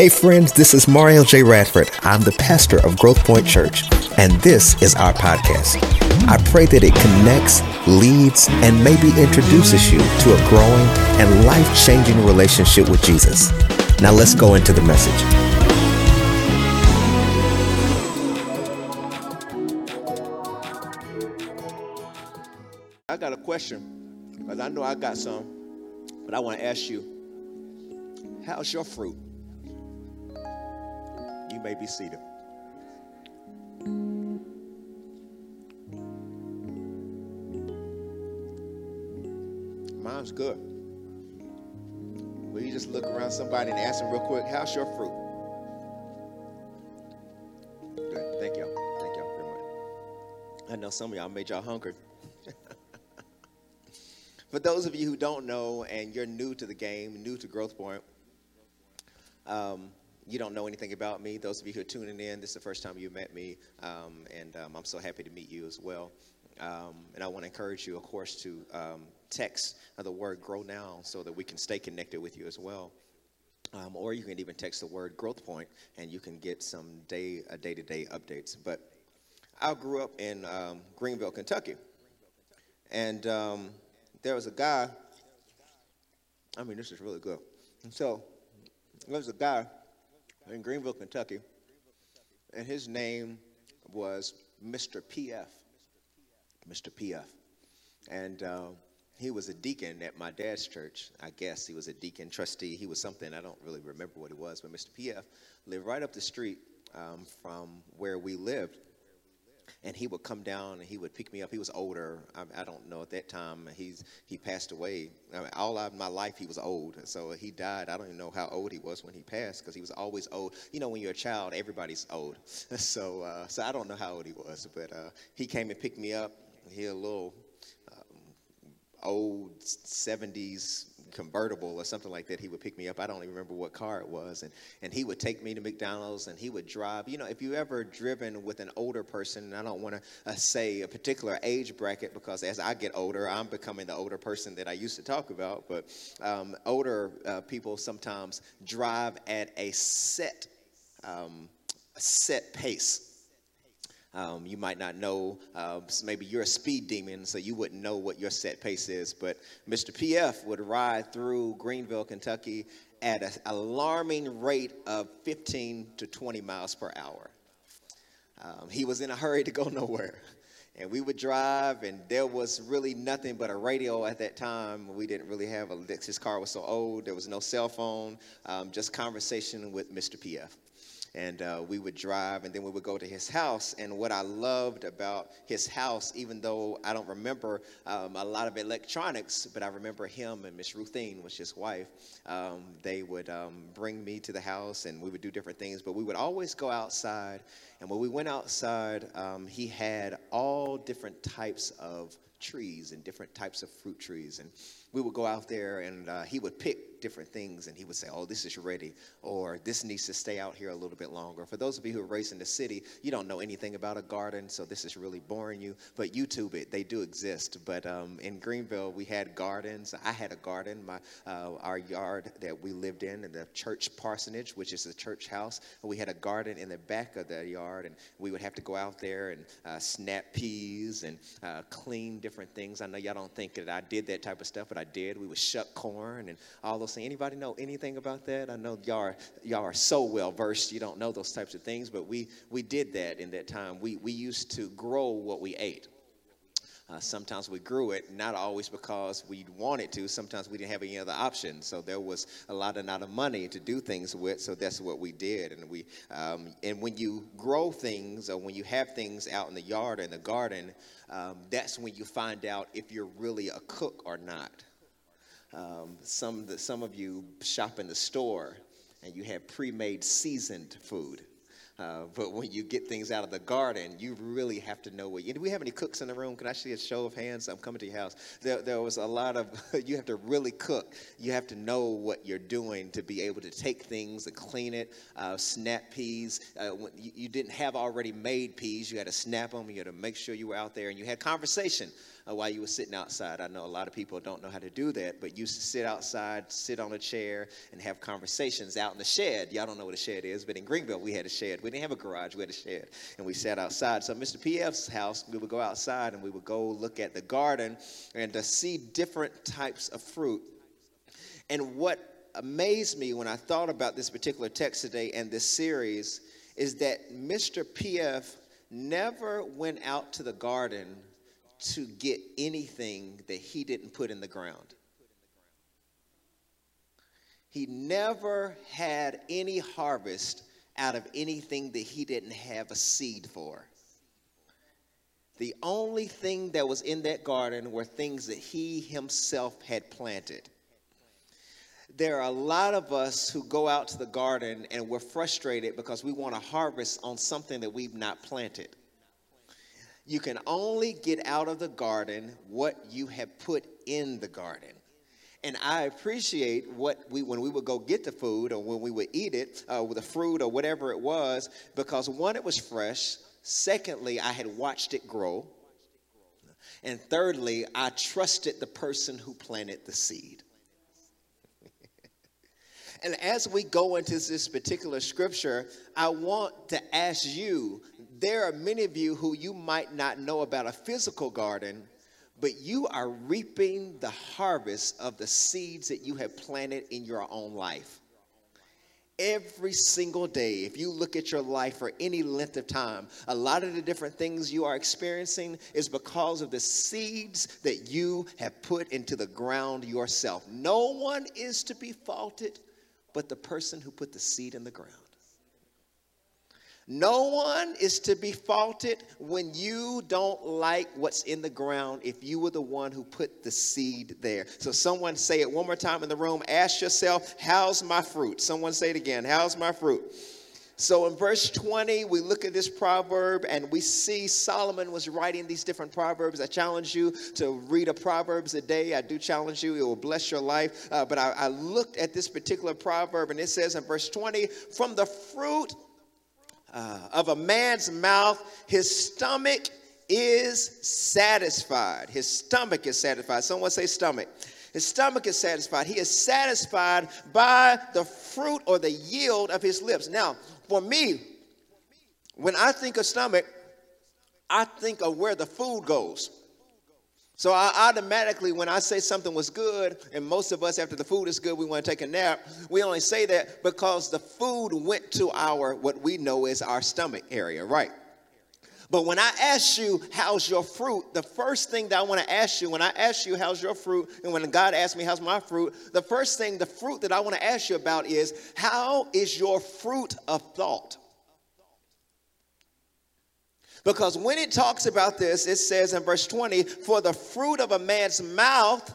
Hey friends, this is Mario J. Radford. I'm the pastor of Growth Point Church, and this is our podcast. I pray that it connects, leads, and maybe introduces you to a growing and life changing relationship with Jesus. Now let's go into the message. I got a question because I know I got some, but I want to ask you how's your fruit? You may be seated. Mine's good. Will you just look around somebody and ask them real quick, how's your fruit? Good. Thank y'all. Thank y'all very much. I know some of y'all made y'all hungry. For those of you who don't know and you're new to the game, new to Growth Point, um, you don't know anything about me. Those of you who are tuning in, this is the first time you met me, um, and um, I'm so happy to meet you as well. Um, and I want to encourage you, of course, to um, text the word grow now so that we can stay connected with you as well. Um, or you can even text the word growth point and you can get some day uh, day-to-day updates. But I grew up in um, Greenville, Kentucky. And there was a guy, I mean, this is really good. And so there was a guy in Greenville, Kentucky, and his name was Mr. PF. Mr. PF. And uh, he was a deacon at my dad's church. I guess he was a deacon trustee. He was something, I don't really remember what he was, but Mr. PF lived right up the street um, from where we lived and he would come down and he would pick me up. He was older. I, I don't know at that time. He's he passed away. I mean, all of my life he was old. So he died. I don't even know how old he was when he passed because he was always old. You know, when you're a child, everybody's old. so uh, so I don't know how old he was, but uh, he came and picked me up. He a little um, old 70s convertible or something like that. He would pick me up. I don't even remember what car it was. And, and he would take me to McDonald's and he would drive. You know, if you ever driven with an older person, and I don't want to uh, say a particular age bracket because as I get older, I'm becoming the older person that I used to talk about. But um, older uh, people sometimes drive at a set, um, a set pace. Um, you might not know, uh, maybe you're a speed demon, so you wouldn't know what your set pace is. But Mr. PF would ride through Greenville, Kentucky at an alarming rate of 15 to 20 miles per hour. Um, he was in a hurry to go nowhere. And we would drive, and there was really nothing but a radio at that time. We didn't really have a, his car was so old, there was no cell phone, um, just conversation with Mr. PF and uh, we would drive and then we would go to his house. And what i loved about his house even though i don't remember um, a lot of electronics but i remember him and miss ruthine was his wife um, they would um, bring me to the house and we would do different things. But we would always go outside. And when we went outside um, he had all different types of trees and different types of fruit trees. And we would go out there and uh, he would pick different things and he would say, Oh, this is ready, or this needs to stay out here a little bit longer. For those of you who are raised in the city, you don't know anything about a garden, so this is really boring you, but YouTube it, they do exist. But um, in Greenville, we had gardens. I had a garden, my, uh, our yard that we lived in, in the church parsonage, which is the church house. We had a garden in the back of the yard, and we would have to go out there and uh, snap peas and uh, clean different things. I know y'all don't think that I did that type of stuff, but I did. We would shuck corn and all those things. Anybody know anything about that? I know y'all are, y'all are so well versed. You don't know those types of things, but we we did that in that time. We we used to grow what we ate. Uh, sometimes we grew it, not always because we wanted to. Sometimes we didn't have any other option. So there was a lot not of money to do things with. So that's what we did. And we um, and when you grow things or when you have things out in the yard or in the garden, um, that's when you find out if you're really a cook or not. Um, some, some of you shop in the store and you have pre made seasoned food. Uh, but when you get things out of the garden, you really have to know what you. Do we have any cooks in the room? Can I see a show of hands? I'm coming to your house. There, there was a lot of. you have to really cook. You have to know what you're doing to be able to take things and clean it. Uh, snap peas. Uh, when you, you didn't have already made peas. You had to snap them. You had to make sure you were out there, and you had conversation uh, while you were sitting outside. I know a lot of people don't know how to do that, but used to sit outside, sit on a chair, and have conversations out in the shed. Y'all don't know what a shed is, but in Greenville we had a shed. We didn't have a garage, we had a shed, and we sat outside. So Mr. PF's house, we would go outside and we would go look at the garden and to see different types of fruit. And what amazed me when I thought about this particular text today and this series is that Mr. PF never went out to the garden to get anything that he didn't put in the ground. He never had any harvest out of anything that he didn't have a seed for. The only thing that was in that garden were things that he himself had planted. There are a lot of us who go out to the garden and we're frustrated because we want to harvest on something that we've not planted. You can only get out of the garden what you have put in the garden. And I appreciate what we when we would go get the food or when we would eat it uh, with the fruit or whatever it was, because one, it was fresh. Secondly, I had watched it grow. And thirdly, I trusted the person who planted the seed. And as we go into this particular scripture, I want to ask you there are many of you who you might not know about a physical garden, but you are reaping the harvest of the seeds that you have planted in your own life. Every single day, if you look at your life for any length of time, a lot of the different things you are experiencing is because of the seeds that you have put into the ground yourself. No one is to be faulted but the person who put the seed in the ground. No one is to be faulted when you don't like what's in the ground if you were the one who put the seed there. So, someone say it one more time in the room. Ask yourself, How's my fruit? Someone say it again. How's my fruit? So in verse 20, we look at this proverb and we see Solomon was writing these different proverbs. I challenge you to read a Proverbs a day. I do challenge you, it will bless your life. Uh, but I, I looked at this particular proverb and it says in verse 20, From the fruit uh, of a man's mouth, his stomach is satisfied. His stomach is satisfied. Someone say stomach. His stomach is satisfied. He is satisfied by the fruit or the yield of his lips. Now, for me, when I think of stomach, I think of where the food goes. So I automatically, when I say something was good, and most of us, after the food is good, we want to take a nap, we only say that because the food went to our, what we know is our stomach area, right? But when I ask you, how's your fruit? The first thing that I want to ask you, when I ask you, how's your fruit? And when God asks me, how's my fruit? The first thing, the fruit that I want to ask you about is, how is your fruit of thought? Because when it talks about this, it says in verse 20, for the fruit of a man's mouth,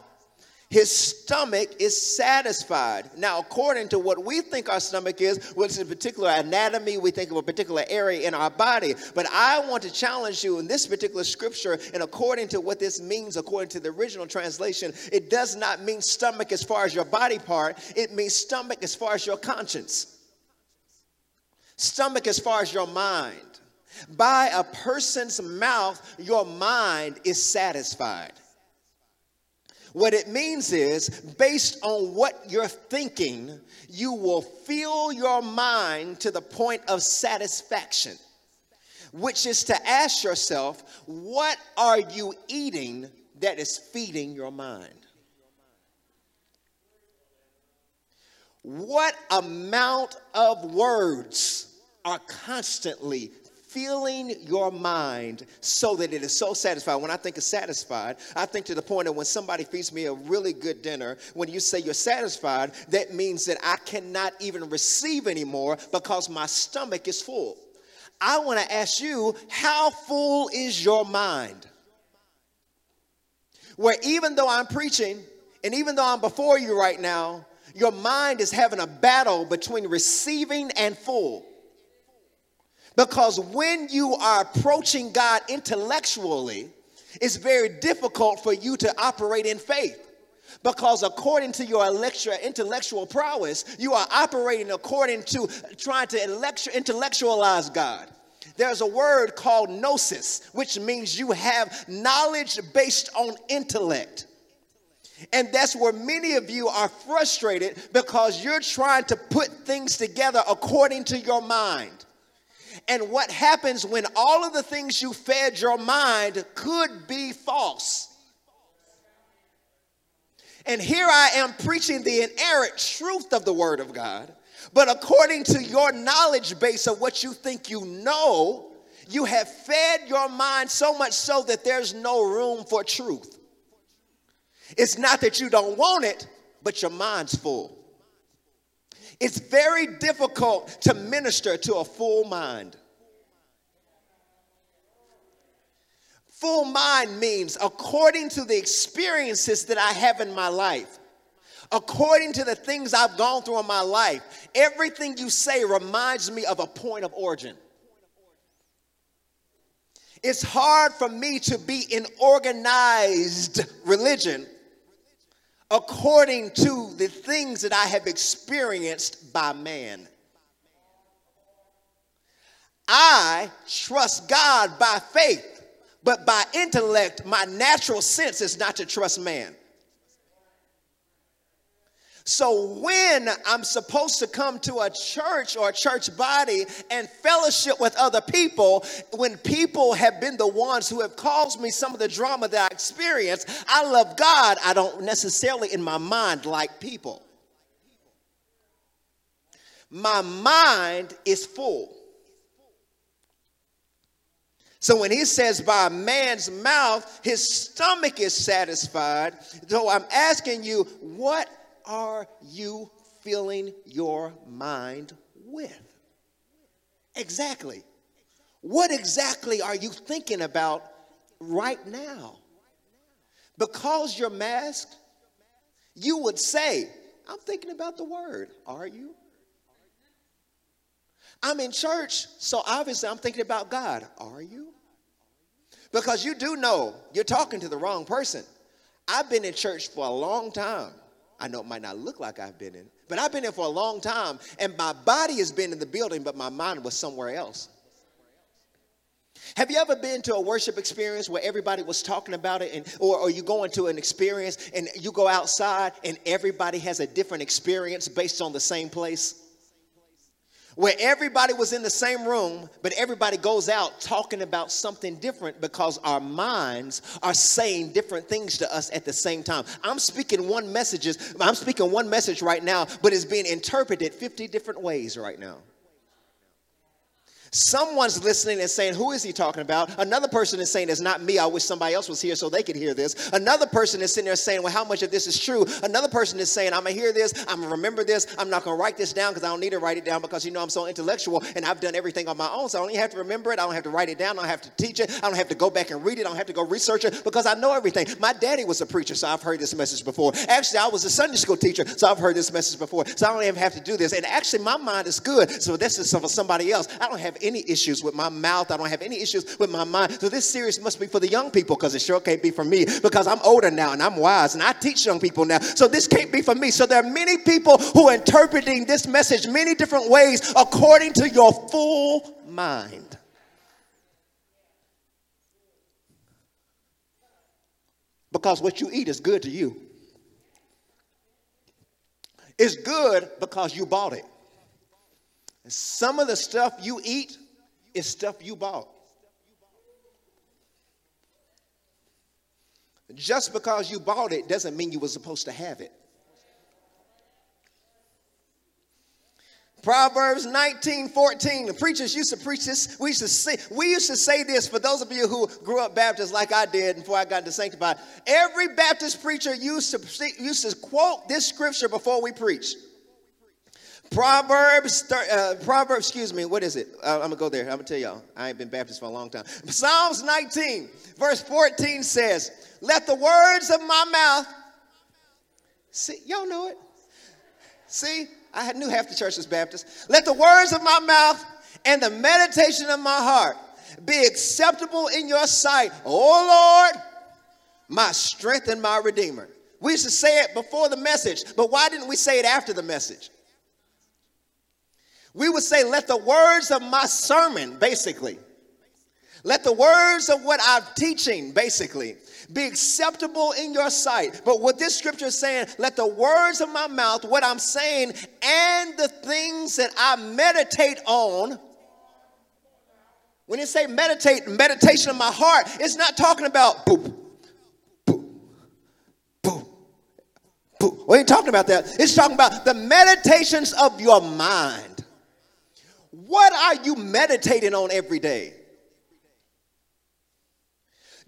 his stomach is satisfied. Now, according to what we think our stomach is, which is a particular anatomy, we think of a particular area in our body. But I want to challenge you in this particular scripture, and according to what this means, according to the original translation, it does not mean stomach as far as your body part, it means stomach as far as your conscience, stomach as far as your mind. By a person's mouth, your mind is satisfied. What it means is, based on what you're thinking, you will fill your mind to the point of satisfaction, which is to ask yourself, what are you eating that is feeding your mind? What amount of words are constantly filling your mind so that it is so satisfied. When I think of satisfied, I think to the point of when somebody feeds me a really good dinner, when you say you're satisfied, that means that I cannot even receive anymore because my stomach is full. I want to ask you, how full is your mind? Where even though I'm preaching, and even though I'm before you right now, your mind is having a battle between receiving and full. Because when you are approaching God intellectually, it's very difficult for you to operate in faith. Because according to your intellectual prowess, you are operating according to trying to intellectualize God. There's a word called gnosis, which means you have knowledge based on intellect. And that's where many of you are frustrated because you're trying to put things together according to your mind. And what happens when all of the things you fed your mind could be false? And here I am preaching the inerrant truth of the Word of God. But according to your knowledge base of what you think you know, you have fed your mind so much so that there's no room for truth. It's not that you don't want it, but your mind's full. It's very difficult to minister to a full mind. Full mind means according to the experiences that I have in my life, according to the things I've gone through in my life, everything you say reminds me of a point of origin. It's hard for me to be in organized religion according to the things that I have experienced by man. I trust God by faith but by intellect, my natural sense is not to trust man. So when I'm supposed to come to a church or a church body and fellowship with other people, when people have been the ones who have caused me some of the drama that I experience, I love God. I don't necessarily in my mind like people. My mind is full. So when he says by a man's mouth, his stomach is satisfied. So I'm asking you, what are you filling your mind with? Exactly. What exactly are you thinking about right now? Because you're masked, you would say, I'm thinking about the word. Are you? I'm in church, so obviously I'm thinking about God. Are you? Because you do know you're talking to the wrong person. I've been in church for a long time. I know it might not look like I've been in, but I've been in for a long time, and my body has been in the building, but my mind was somewhere else. Have you ever been to a worship experience where everybody was talking about it, and, or, or you go into an experience and you go outside and everybody has a different experience based on the same place? Where everybody was in the same room, but everybody goes out talking about something different because our minds are saying different things to us at the same time. I'm speaking one messages, I'm speaking one message right now, but it's being interpreted 50 different ways right now. Someone's listening and saying, Who is he talking about? Another person is saying, It's not me. I wish somebody else was here so they could hear this. Another person is sitting there saying, Well, how much of this is true? Another person is saying, I'm going to hear this. I'm going to remember this. I'm not going to write this down because I don't need to write it down because you know I'm so intellectual and I've done everything on my own. So I don't even have to remember it. I don't have to write it down. I don't have to teach it. I don't have to go back and read it. I don't have to go research it because I know everything. My daddy was a preacher, so I've heard this message before. Actually, I was a Sunday school teacher, so I've heard this message before. So I don't even have to do this. And actually, my mind is good. So this is for somebody else. I don't have any issues with my mouth. I don't have any issues with my mind. So this series must be for the young people because it sure can't be for me because I'm older now and I'm wise and I teach young people now. So this can't be for me. So there are many people who are interpreting this message many different ways according to your full mind. Because what you eat is good to you. It's good because you bought it. Some of the stuff you eat is stuff you bought. Just because you bought it doesn't mean you were supposed to have it. Proverbs 19, 14. The preachers used to preach this. We used to say, we used to say this for those of you who grew up Baptist like I did before I got into sanctified. Every Baptist preacher used to, used to quote this scripture before we preached. Proverbs, uh, Proverbs, excuse me, what is it? Uh, I'm gonna go there. I'm gonna tell y'all. I ain't been Baptist for a long time. Psalms 19, verse 14 says, Let the words of my mouth, see, y'all know it. See, I knew half the church was Baptist. Let the words of my mouth and the meditation of my heart be acceptable in your sight, O Lord, my strength and my redeemer. We used to say it before the message, but why didn't we say it after the message? We would say, let the words of my sermon, basically, let the words of what I'm teaching, basically, be acceptable in your sight. But what this scripture is saying, let the words of my mouth, what I'm saying, and the things that I meditate on. When you say meditate, meditation of my heart, it's not talking about boop, boop, boop, boop. We ain't talking about that. It's talking about the meditations of your mind. What are you meditating on every day?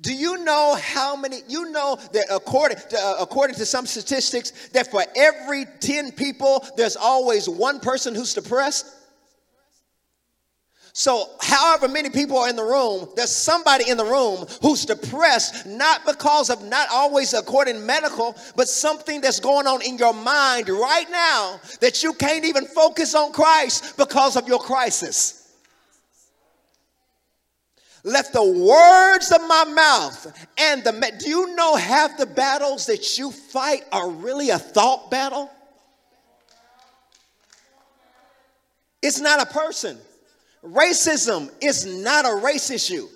Do you know how many? You know that according to, uh, according to some statistics, that for every 10 people, there's always one person who's depressed? So, however many people are in the room, there's somebody in the room who's depressed, not because of not always according medical, but something that's going on in your mind right now that you can't even focus on Christ because of your crisis. Let the words of my mouth and the do you know half the battles that you fight are really a thought battle? It's not a person. Racism is not a race issue.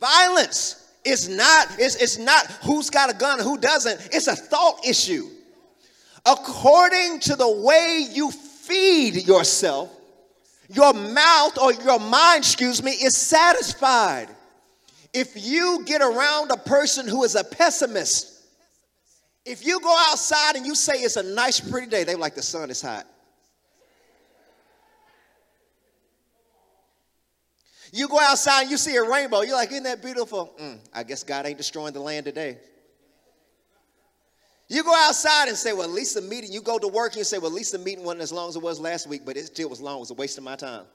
Violence is not, it's, it's not who's got a gun, who doesn't. It's a thought issue according to the way you feed yourself, your mouth or your mind, excuse me, is satisfied. If you get around a person who is a pessimist, if you go outside and you say it's a nice, pretty day, they like the sun is hot. You go outside and you see a rainbow, you're like, isn't that beautiful? Mm, I guess God ain't destroying the land today. You go outside and say, well, at least the meeting, you go to work and you say, well, at least the meeting wasn't as long as it was last week, but it still was long. It was a waste of my time.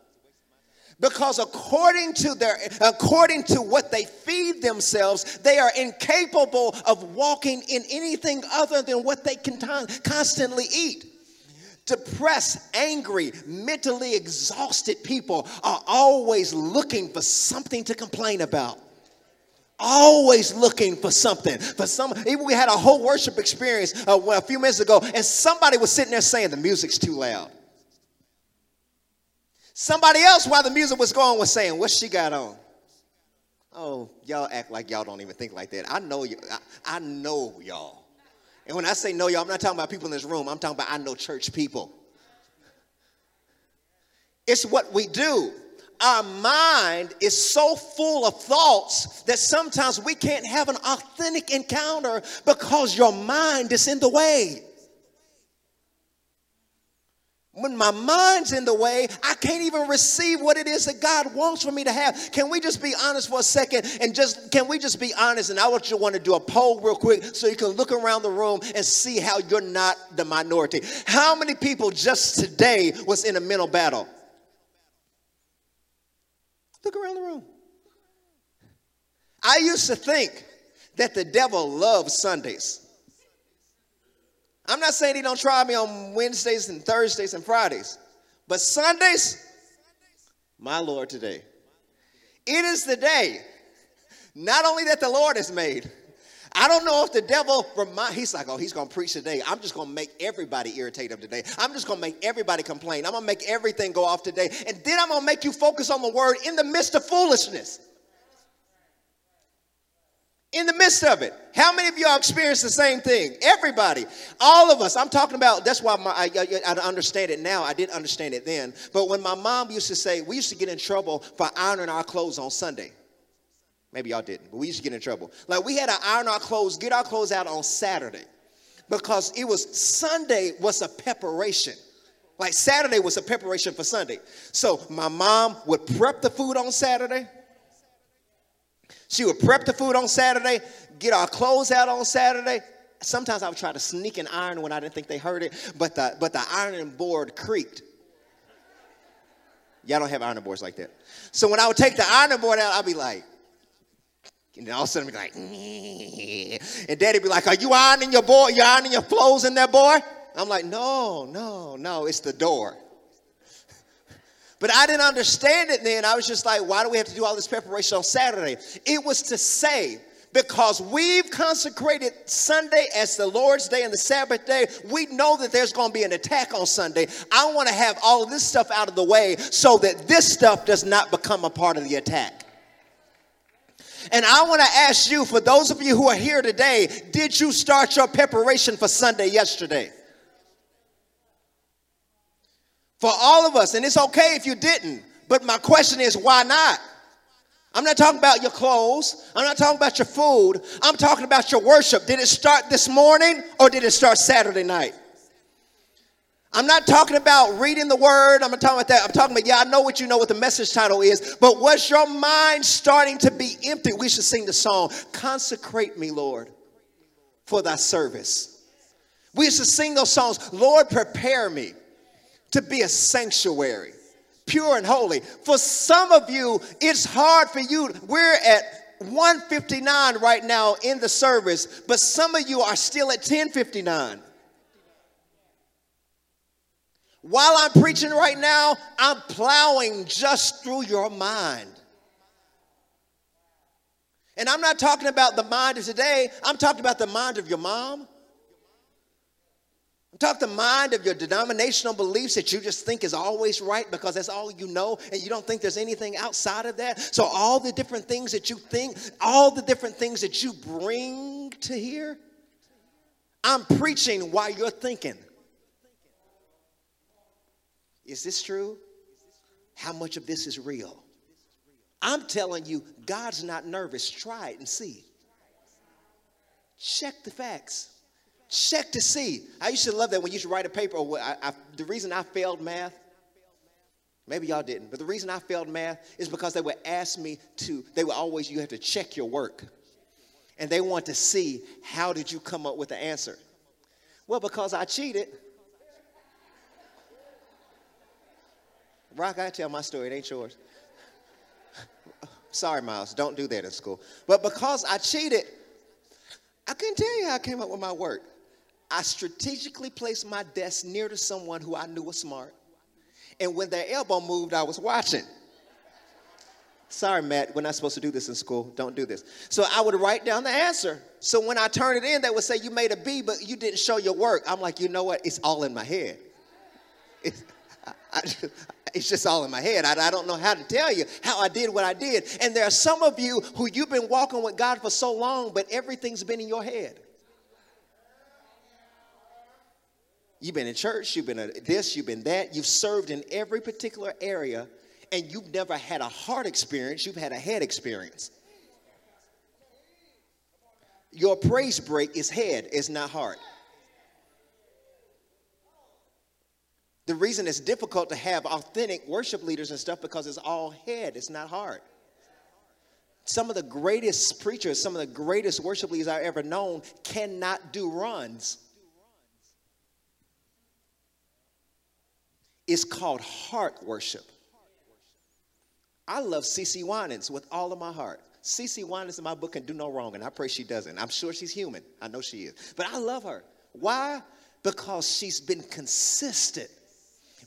Because according to their according to what they feed themselves, they are incapable of walking in anything other than what they can constantly eat. Depressed, angry, mentally exhausted people are always looking for something to complain about. Always looking for something. For some even we had a whole worship experience uh, a few minutes ago and somebody was sitting there saying the music's too loud somebody else while the music was going was saying what's she got on? Oh y'all act like y'all don't even think like that. I know you I, I know y'all. And when i say know y'all i'm not talking about people in this room. I'm talking about i know church people. It's what we do. Our mind is so full of thoughts that sometimes we can't have an authentic encounter because your mind is in the way. When my mind's in the way, I can't even receive what it is that God wants for me to have. Can we just be honest for a second and just can we just be honest? And I want you to want to do a poll real quick so you can look around the room and see how you're not the minority. How many people just today was in a mental battle? Look around the room. I used to think that the devil loves Sundays. I'm not saying he don't try me on Wednesdays and Thursdays and Fridays, but Sundays, my Lord, today. It is the day, not only that the Lord has made, I don't know if the devil remind, he's like, oh, he's gonna preach today. I'm just gonna make everybody irritate him today. I'm just gonna make everybody complain. I'm gonna make everything go off today. And then I'm gonna make you focus on the word in the midst of foolishness. In the midst of it. How many of y'all experienced the same thing? Everybody. All of us. I'm talking about, that's why my, I, I, I understand it now. I didn't understand it then. But when my mom used to say, we used to get in trouble for ironing our clothes on Sunday. Maybe y'all didn't, but we used to get in trouble. Like we had to iron our clothes, get our clothes out on Saturday because it was Sunday was a preparation. Like Saturday was a preparation for Sunday. So my mom would prep the food on Saturday. She would prep the food on Saturday, get our clothes out on Saturday. Sometimes I would try to sneak an iron when I didn't think they heard it, but the, but the ironing board creaked. Y'all don't have ironing boards like that. So when I would take the ironing board out, I'd be like, And then all of a sudden, be like, and daddy'd be like, Are you ironing your boy? You ironing your clothes in there, boy? I'm like, No, no, no, it's the door. But I didn't understand it then. I was just like, Why do we have to do all this preparation on Saturday? It was to say, because we've consecrated Sunday as the Lord's day and the Sabbath day, we know that there's going to be an attack on Sunday. I want to have all of this stuff out of the way so that this stuff does not become a part of the attack. And I want to ask you, for those of you who are here today, did you start your preparation for Sunday yesterday? For all of us, and it's okay if you didn't, but my question is, why not? I'm not talking about your clothes. I'm not talking about your food. I'm talking about your worship. Did it start this morning or did it start Saturday night? I'm not talking about reading the word. I'm not talking about that. I'm talking about, yeah, I know what you know what the message title is, but was your mind starting to be empty? We should sing the song, Consecrate Me, Lord, for thy service. We to sing those songs, Lord, prepare me to be a sanctuary pure and holy. For some of you, it's hard for you. We're at 159 right now in the service, but some of you are still at 1059. While I'm preaching right now, I'm plowing just through your mind. And I'm not talking about the mind of today, I'm talking about the mind of your mom, Talk the mind of your denominational beliefs that you just think is always right because that's all you know and you don't think there's anything outside of that. So, all the different things that you think, all the different things that you bring to here, I'm preaching while you're thinking. Is this true? How much of this is real? I'm telling you, God's not nervous. Try it and see. Check the facts. Check to see. I used to love that when you to write a paper. I, I, the reason I failed math, maybe y'all didn't, but the reason I failed math is because they would ask me to, they would always, you have to check your work. And they want to see how did you come up with the answer. Well, because I cheated. Rock, I tell my story, it ain't yours. Sorry, Miles, don't do that in school. But because I cheated, I couldn't tell you how I came up with my work. I strategically placed my desk near to someone who I knew was smart. And when their elbow moved, I was watching. Sorry, Matt, we're not supposed to do this in school. Don't do this. So I would write down the answer. So when I turn it in, they would say, You made a B, but you didn't show your work. I'm like, You know what? It's all in my head. It's, I, I, it's just all in my head. I, I don't know how to tell you how I did what I did. And there are some of you who you've been walking with God for so long, but everything's been in your head. You've been in church, you've been this, you've been that, you've served in every particular area, and you've never had a heart experience, you've had a head experience. Your praise break is head, it's not heart. The reason it's difficult to have authentic worship leaders and stuff because it's all head, it's not heart. Some of the greatest preachers, some of the greatest worship leaders I've ever known cannot do runs. It's called heart worship. I love CeCe Winans with all of my heart. CeCe Winans in my book can do no wrong, and I pray she doesn't. I'm sure she's human. I know she is. But I love her. Why? Because she's been consistent.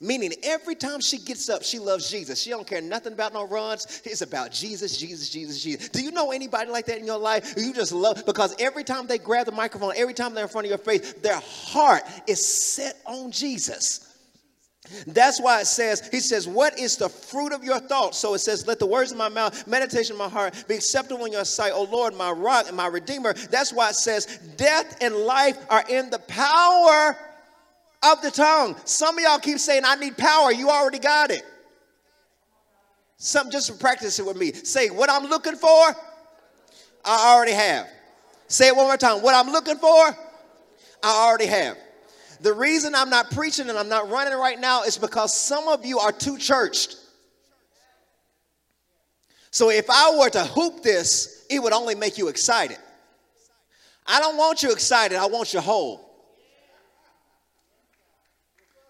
Meaning every time she gets up, she loves Jesus. She don't care nothing about no runs. It's about Jesus, Jesus, Jesus, Jesus. Do you know anybody like that in your life? You just love because every time they grab the microphone, every time they're in front of your face, their heart is set on Jesus. That's why it says, he says, What is the fruit of your thoughts? So it says, Let the words of my mouth, meditation of my heart be acceptable in your sight, O Lord, my rock and my redeemer. That's why it says, Death and life are in the power of the tongue. Some of y'all keep saying, I need power. You already got it. Some just practice it with me. Say, What I'm looking for, I already have. Say it one more time. What I'm looking for, I already have. The reason I'm not preaching and I'm not running right now is because some of you are too churched. So if I were to hoop this, it would only make you excited. I don't want you excited, I want you whole.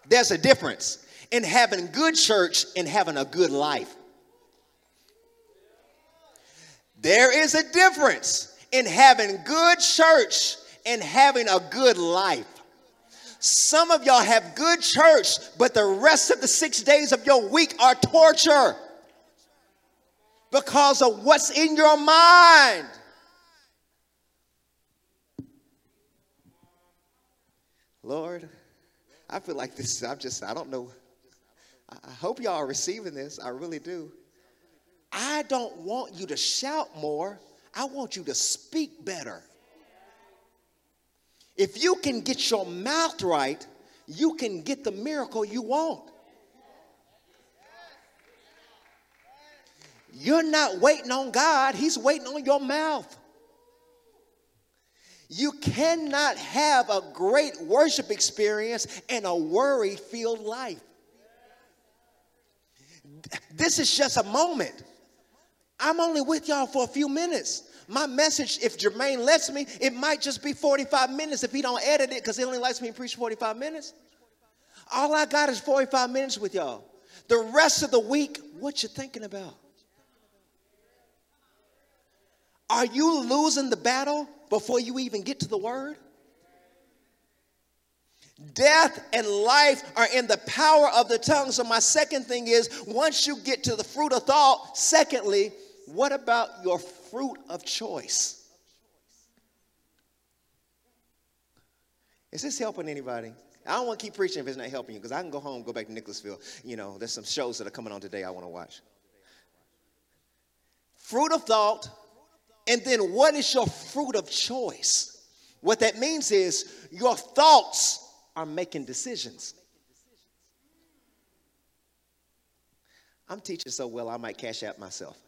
There's a difference in having good church and having a good life. There is a difference in having good church and having a good life. Some of y'all have good church, but the rest of the six days of your week are torture because of what's in your mind. Lord, I feel like this, I'm just, I don't know. I hope y'all are receiving this. I really do. I don't want you to shout more. I want you to speak better. If you can get your mouth right, you can get the miracle you want. You're not waiting on God, He's waiting on your mouth. You cannot have a great worship experience and a worry filled life. This is just a moment. I'm only with y'all for a few minutes. My message, if Jermaine lets me, it might just be 45 minutes if he don't edit it because he only lets me preach 45 minutes. All I got is 45 minutes with y'all. The rest of the week, what you thinking about? Are you losing the battle before you even get to the word? Death and life are in the power of the tongue. So, my second thing is once you get to the fruit of thought, secondly, what about your fruit of choice? Is this helping anybody? I don't want to keep preaching if it's not helping you because I can go home, go back to Nicholasville. You know, there's some shows that are coming on today I want to watch. Fruit of thought, and then what is your fruit of choice? What that means is your thoughts are making decisions. I'm teaching so well, I might cash out myself.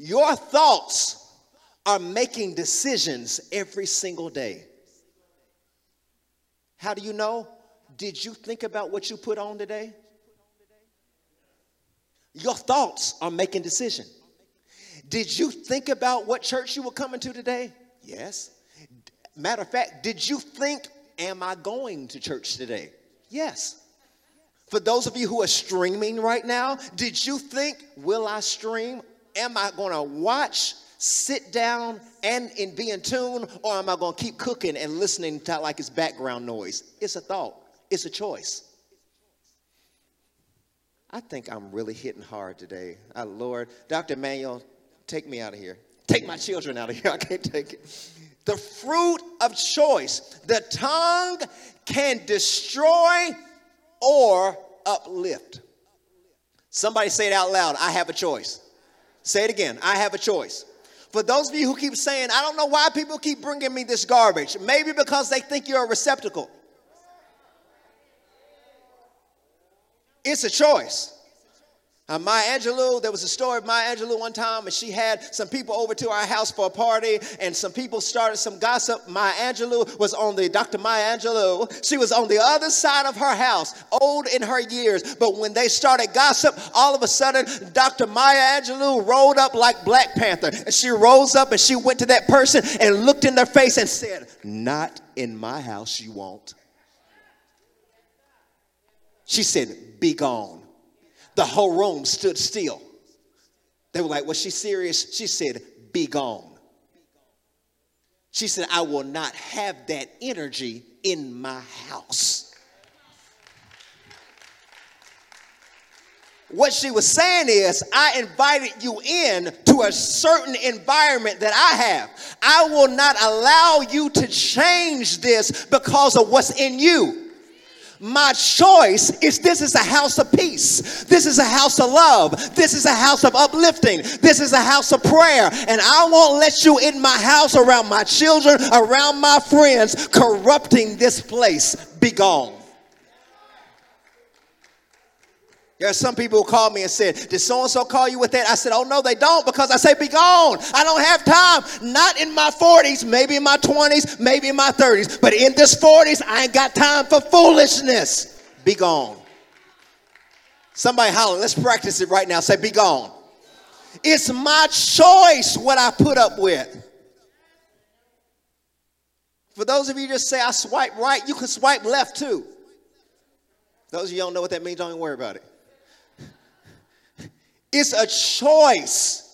Your thoughts are making decisions every single day. How do you know? Did you think about what you put on today? Your thoughts are making decision. Did you think about what church you were coming to today? Yes. Matter of fact, did you think, am I going to church today? Yes. For those of you who are streaming right now, did you think, will I stream? Am I going to watch, sit down, and, and be in tune, or am I going to keep cooking and listening to like it's background noise? It's a thought, it's a choice. I think I'm really hitting hard today. Uh, Lord, Dr. Manuel, take me out of here. Take my children out of here. I can't take it. The fruit of choice. The tongue can destroy or uplift. Somebody say it out loud. I have a choice. Say it again. I have a choice. For those of you who keep saying, I don't know why people keep bringing me this garbage, maybe because they think you're a receptacle. It's a choice. Uh, Maya Angelou, there was a story of Maya Angelou one time, and she had some people over to our house for a party, and some people started some gossip. Maya Angelou was on the, Dr. Maya Angelou, she was on the other side of her house, old in her years, but when they started gossip, all of a sudden, Dr. Maya Angelou rolled up like Black Panther, and she rose up and she went to that person and looked in their face and said, Not in my house, you won't. She said, Be gone the whole room stood still. They were like, Was she serious? She said, Be gone. She said, I will not have that energy in my house. What she was saying is, I invited you in to a certain environment that I have. I will not allow you to change this because of what's in you. My choice is this is a house of peace. This is a house of love. This is a house of uplifting. This is a house of prayer. And I won't let you in my house around my children, around my friends, corrupting this place. Be gone. There are some people who called me and said, Did so and so call you with that? I said, Oh, no, they don't because I say, Be gone. I don't have time. Not in my 40s, maybe in my 20s, maybe in my 30s. But in this 40s, I ain't got time for foolishness. Be gone. Somebody holler, let's practice it right now. Say, Be gone. It's my choice what I put up with. For those of you just say, I swipe right, you can swipe left too. Those of you don't know what that means, don't even worry about it. It's a choice.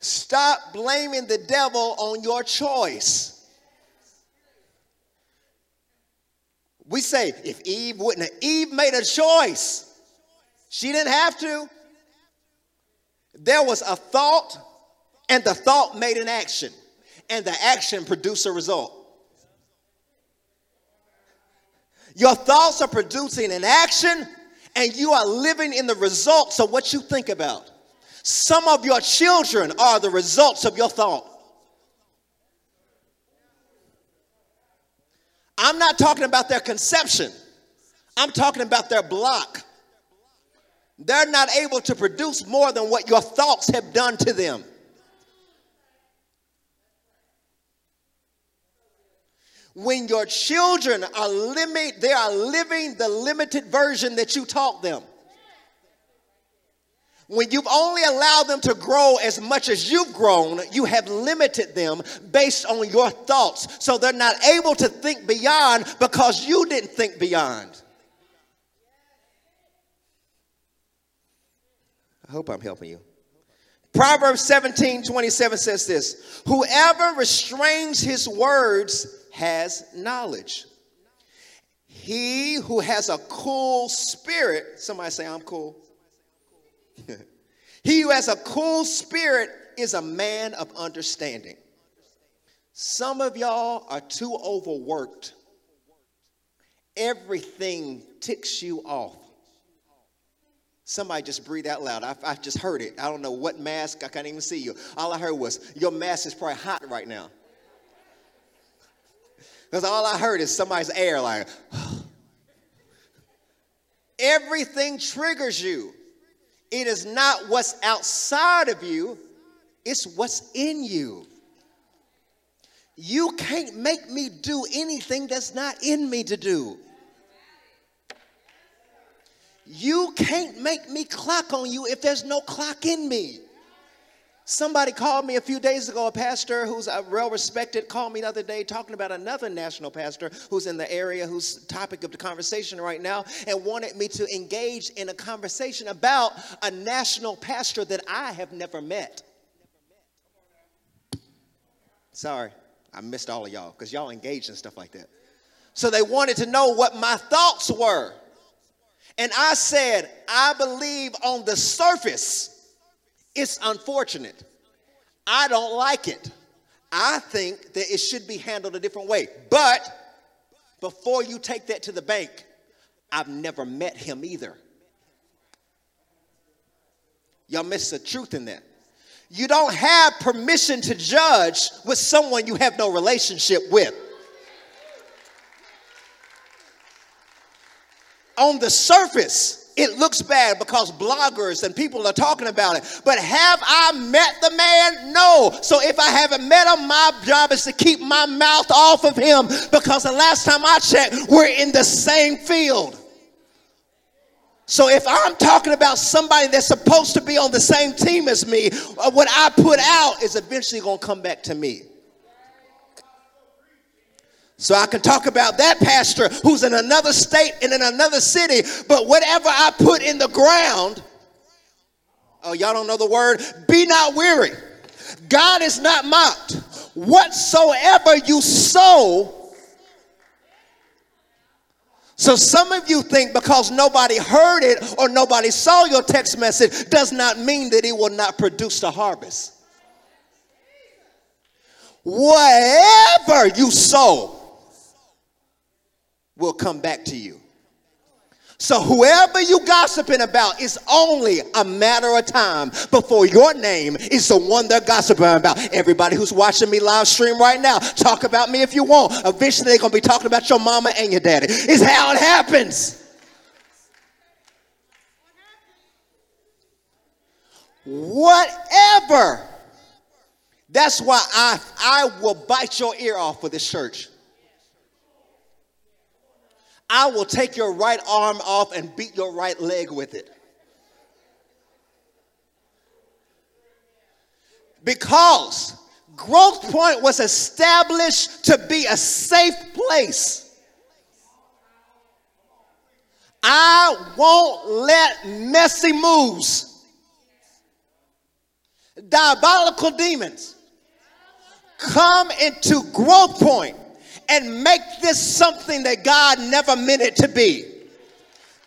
Stop blaming the devil on your choice. We say, if Eve wouldn't have, Eve made a choice. She didn't have to. There was a thought, and the thought made an action, and the action produced a result. Your thoughts are producing an action, and you are living in the results of what you think about. Some of your children are the results of your thought. I'm not talking about their conception, I'm talking about their block. They're not able to produce more than what your thoughts have done to them. When your children are limit, they are living the limited version that you taught them when you've only allowed them to grow as much as you've grown, you have limited them based on your thoughts. So they're not able to think beyond because you didn't think beyond. I hope I'm helping you. Proverbs 17 27 says this Whoever restrains his words has knowledge. He who has a cool spirit, somebody say, I'm cool. he who has a cool spirit is a man of understanding. Some of y'all are too overworked. Everything ticks you off. Somebody just breathe out loud. I, I, just heard it. I don't know what mask. I can't even see you. All I heard was your mask is probably hot right now. Because all I heard is somebody's air like. Everything triggers you. It is not what's outside of you, it's what's in you. You can't make me do anything that's not in me to do. You can't make me clock on you if there's no clock in me. Somebody called me a few days ago, a pastor who's a well respected, called me the other day talking about another national pastor who's in the area, who's topic of the conversation right now, and wanted me to engage in a conversation about a national pastor that I have never met. Sorry, I missed all of y'all because y'all engaged in stuff like that. So they wanted to know what my thoughts were. And I said, I believe on the surface, it's unfortunate. I don't like it. I think that it should be handled a different way. But before you take that to the bank, I've never met him either. Y'all miss the truth in that. You don't have permission to judge with someone you have no relationship with. On the surface, it looks bad because bloggers and people are talking about it. But have I met the man? No. So if I haven't met him, my job is to keep my mouth off of him because the last time I checked, we're in the same field. So if I'm talking about somebody that's supposed to be on the same team as me, uh, what I put out is eventually going to come back to me. So I can talk about that pastor who's in another state and in another city, but whatever I put in the ground, oh, y'all don't know the word, be not weary. God is not mocked. Whatsoever you sow, so some of you think because nobody heard it or nobody saw your text message does not mean that it will not produce the harvest. Whatever you sow, will come back to you. So whoever you gossiping about, it's only a matter of time before your name is the one they're gossiping about. Everybody who's watching me live stream right now, talk about me if you want. Eventually they're gonna be talking about your mama and your daddy. It's how it happens. Whatever. That's why I, I will bite your ear off for this church. I will take your right arm off and beat your right leg with it. Because Growth Point was established to be a safe place. I won't let messy moves diabolical demons come into growth point and make this something that God never meant it to be.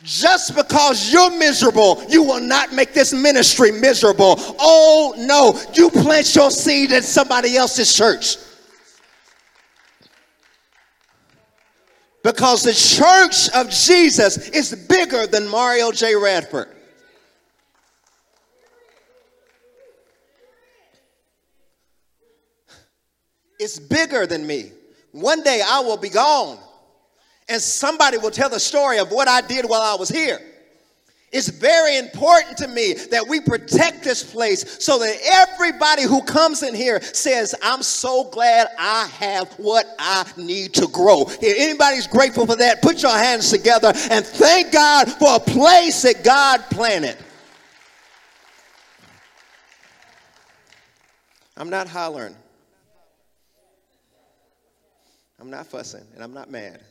Just because you're miserable, you will not make this ministry miserable. Oh no, you plant your seed in somebody else's church. Because the church of Jesus is bigger than Mario J. Radford. It's bigger than me. One day I will be gone, and somebody will tell the story of what I did while I was here. It's very important to me that we protect this place so that everybody who comes in here says, I'm so glad I have what I need to grow. If anybody's grateful for that, put your hands together and thank God for a place that God planted. I'm not hollering. I'm not fussing and I'm not mad.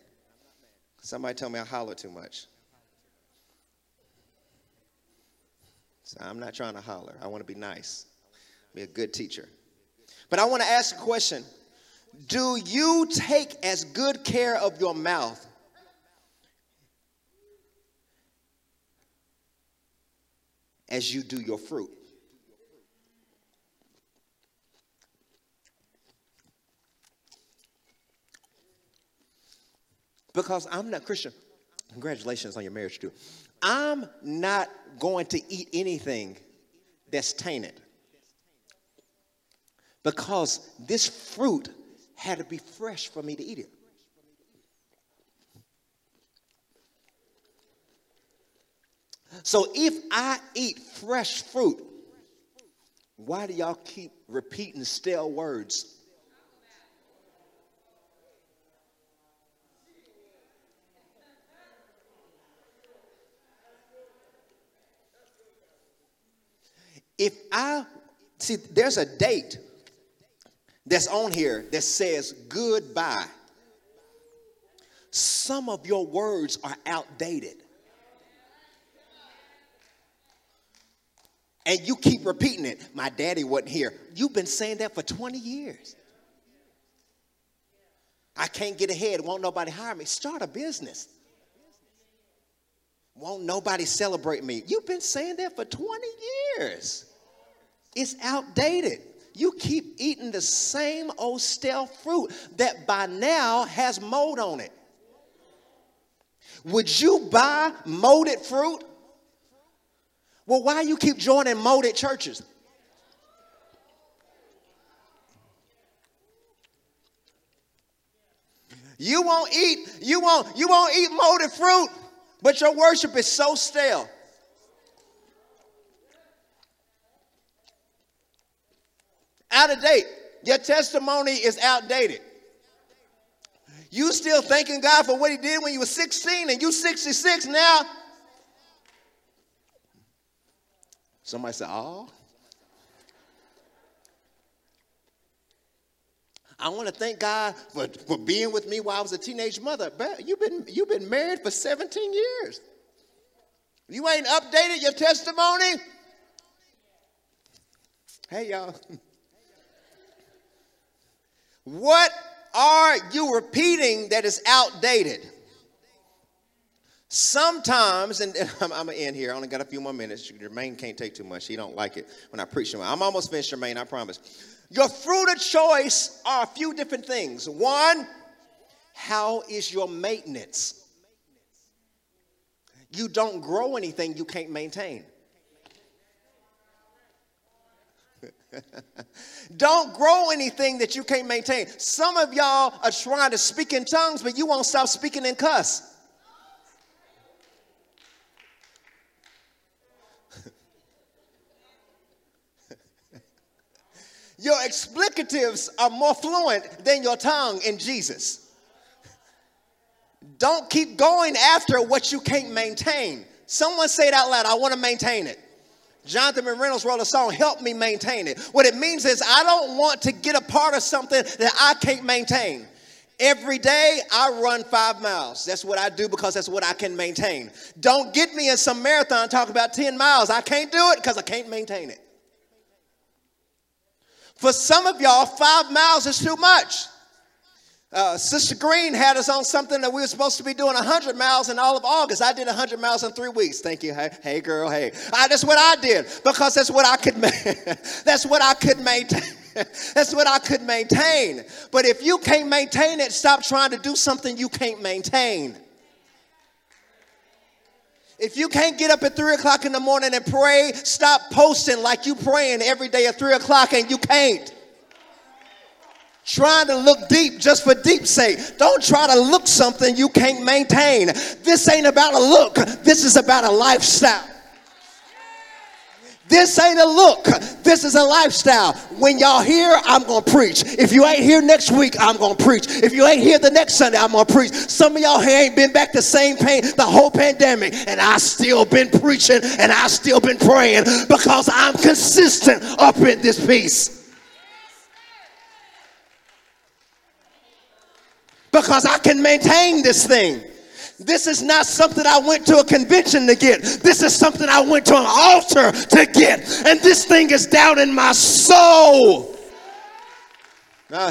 Somebody told me I holler too much. So I'm not trying to holler. I want to be nice, be a good teacher. But I want to ask a question Do you take as good care of your mouth as you do your fruit? Because I'm not Christian. Congratulations on your marriage, too. I'm not going to eat anything that's tainted. Because this fruit had to be fresh for me to eat it. So if I eat fresh fruit, why do y'all keep repeating stale words? If I see, there's a date that's on here that says goodbye. Some of your words are outdated. And you keep repeating it. My daddy wasn't here. You've been saying that for 20 years. I can't get ahead. Won't nobody hire me? Start a business. Won't nobody celebrate me? You've been saying that for 20 years. It's outdated. You keep eating the same old stale fruit that by now has mold on it. Would you buy molded fruit? Well, why you keep joining molded churches? You won't eat, you won't, you won't eat molded fruit, but your worship is so stale. Out of date. Your testimony is outdated. You still thanking God for what he did when you were 16 and you 66 now. Somebody said, oh. I want to thank God for, for being with me while I was a teenage mother. But you've been, you've been married for 17 years. You ain't updated your testimony. Hey, y'all. What are you repeating that is outdated? Sometimes, and I'm, I'm gonna end here. I only got a few more minutes. Jermaine can't take too much. He don't like it when I preach. him. I'm almost finished, Jermaine. I promise. Your fruit of choice are a few different things. One, how is your maintenance? You don't grow anything you can't maintain. Don't grow anything that you can't maintain. Some of y'all are trying to speak in tongues, but you won't stop speaking in cuss. Your explicatives are more fluent than your tongue in Jesus. Don't keep going after what you can't maintain. Someone say it out loud I want to maintain it. Jonathan Reynolds wrote a song, Help Me Maintain It. What it means is, I don't want to get a part of something that I can't maintain. Every day I run five miles. That's what I do because that's what I can maintain. Don't get me in some marathon talk about 10 miles. I can't do it because I can't maintain it. For some of y'all, five miles is too much. Uh, Sister Green had us on something that we were supposed to be doing 100 miles in all of August. I did 100 miles in three weeks. Thank you. Hey, hey girl, hey. I, that's what I did because that's what I could. that's what I could maintain. that's what I could maintain. But if you can't maintain it, stop trying to do something you can't maintain. If you can't get up at three o'clock in the morning and pray, stop posting like you praying every day at three o'clock and you can't trying to look deep just for deep sake. Don't try to look something you can't maintain. This ain't about a look, this is about a lifestyle. This ain't a look. This is a lifestyle. When y'all here, I'm going to preach. If you ain't here next week, I'm going to preach. If you ain't here the next Sunday, I'm going to preach. Some of y'all here ain't been back the same pain the whole pandemic, and I still been preaching and I still been praying because I'm consistent up in this piece. because I can maintain this thing. This is not something I went to a convention to get. This is something I went to an altar to get. And this thing is down in my soul. Ah,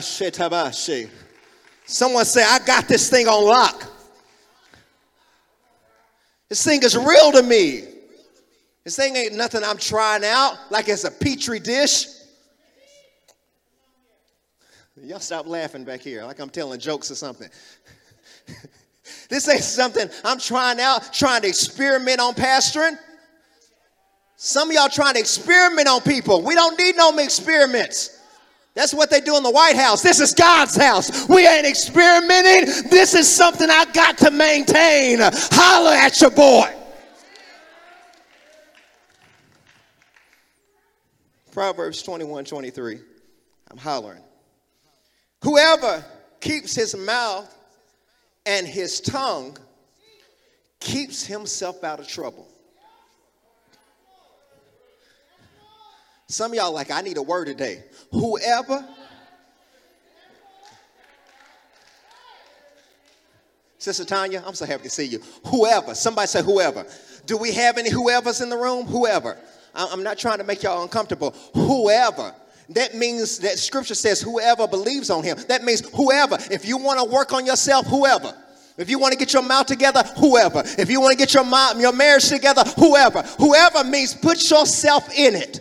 Someone say, I got this thing on lock. This thing is real to me. This thing ain't nothing I'm trying out like it's a petri dish. Y'all stop laughing back here like I'm telling jokes or something. this ain't something I'm trying out, trying to experiment on pastoring. Some of y'all trying to experiment on people. We don't need no experiments. That's what they do in the White House. This is God's house. We ain't experimenting. This is something I got to maintain. Holler at your boy. Proverbs 21 23. I'm hollering. Whoever keeps his mouth and his tongue keeps himself out of trouble. Some of y'all like, I need a word today. Whoever Sister Tanya, I'm so happy to see you. Whoever, somebody say whoever. Do we have any whoever's in the room? Whoever. I'm not trying to make y'all uncomfortable. Whoever that means that scripture says whoever believes on him. That means whoever. If you want to work on yourself, whoever. If you want to get your mouth together, whoever. If you want to get your mouth, your marriage together, whoever. Whoever means put yourself in it.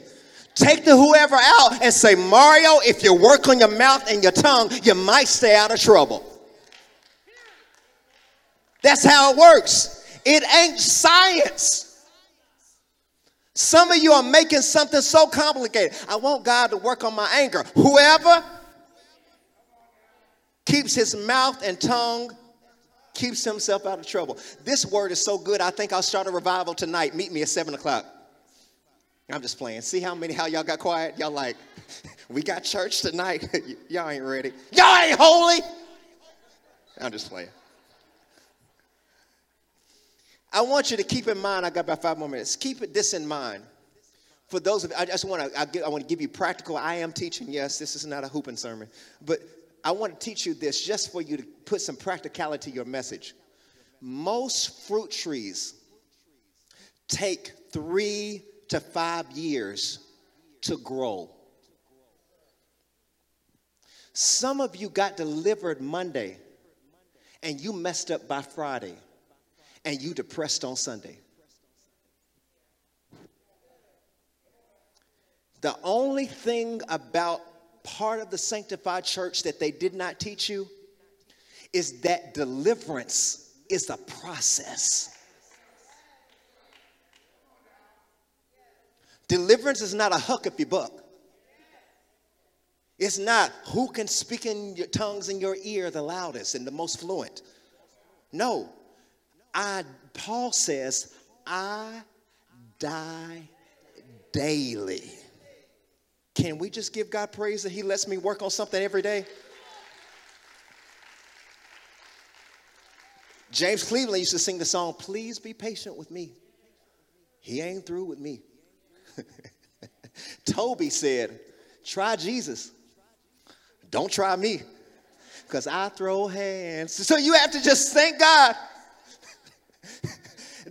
Take the whoever out and say, Mario, if you work on your mouth and your tongue, you might stay out of trouble. That's how it works. It ain't science. Some of you are making something so complicated. I want God to work on my anger. Whoever keeps his mouth and tongue keeps himself out of trouble. This word is so good, I think I'll start a revival tonight. Meet me at 7 o'clock. I'm just playing. See how many, how y'all got quiet? Y'all like, we got church tonight. y'all ain't ready. Y'all ain't holy. I'm just playing. I want you to keep in mind, I got about five more minutes. Keep this in mind. For those of you, I just want to, I, I want to give you practical. I am teaching, yes, this is not a whooping sermon, but I want to teach you this just for you to put some practicality to your message. Most fruit trees take three to five years to grow. Some of you got delivered Monday and you messed up by Friday and you depressed on Sunday. The only thing about part of the sanctified church that they did not teach you is that deliverance is a process. Deliverance is not a huck if buck. It's not who can speak in your tongues in your ear the loudest and the most fluent. No, I, Paul says, I die daily. Can we just give God praise that He lets me work on something every day? James Cleveland used to sing the song, Please be patient with me. He ain't through with me. Tobe said, Try Jesus. Don't try me, because I throw hands. So you have to just thank God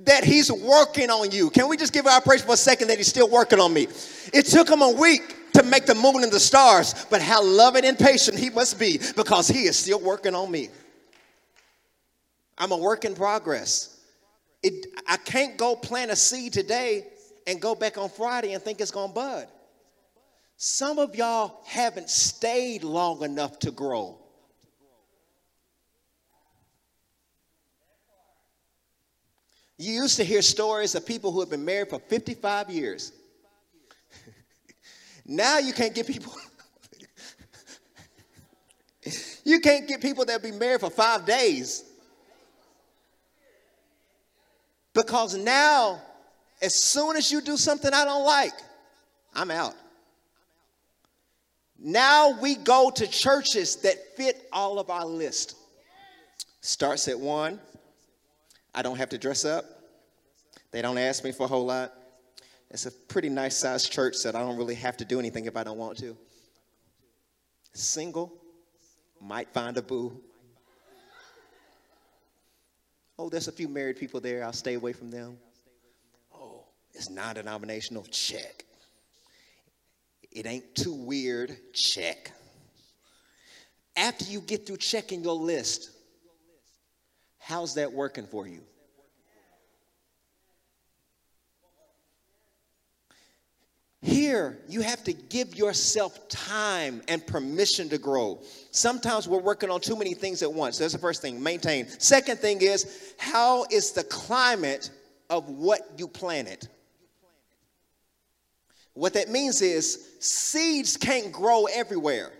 that he's working on you. Can we just give our praise for a second that he's still working on me? It took him a week to make the moon and the stars, but how loving and patient he must be because he is still working on me. I'm a work in progress. It, I can't go plant a seed today and go back on Friday and think it's going to bud. Some of y'all haven't stayed long enough to grow. You used to hear stories of people who have been married for 55 years. now you can't get people. you can't get people that been married for five days. Because now, as soon as you do something I don't like, I'm out. Now we go to churches that fit all of our list. Starts at one. I don't have to dress up. They don't ask me for a whole lot. It's a pretty nice sized church that I don't really have to do anything if I don't want to. Single, might find a boo. Oh, there's a few married people there. I'll stay away from them. Oh, it's non denominational. Check. It ain't too weird. Check. After you get through checking your list, how's that working for you? Here, you have to give yourself time and permission to grow. Sometimes we're working on too many things at once. That's the first thing, maintain. Second thing is, how is the climate of what you planted? What that means is, seeds can't grow everywhere.